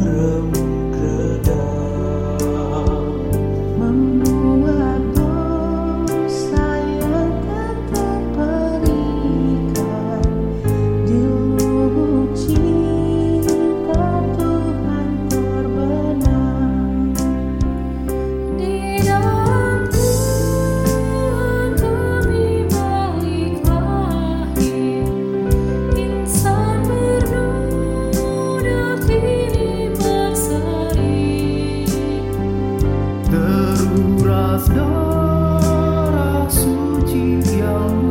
rầm 夕阳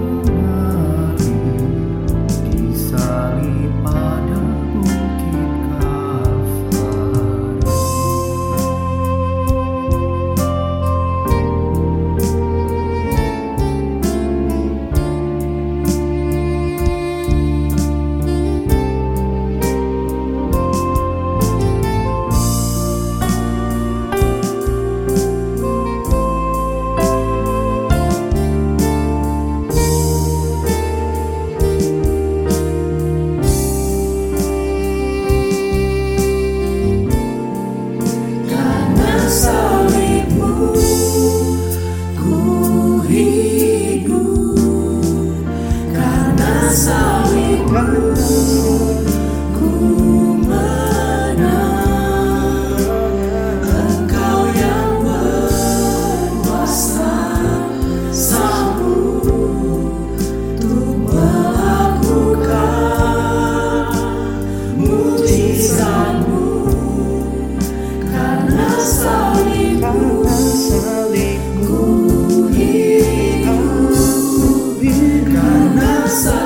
Awesome.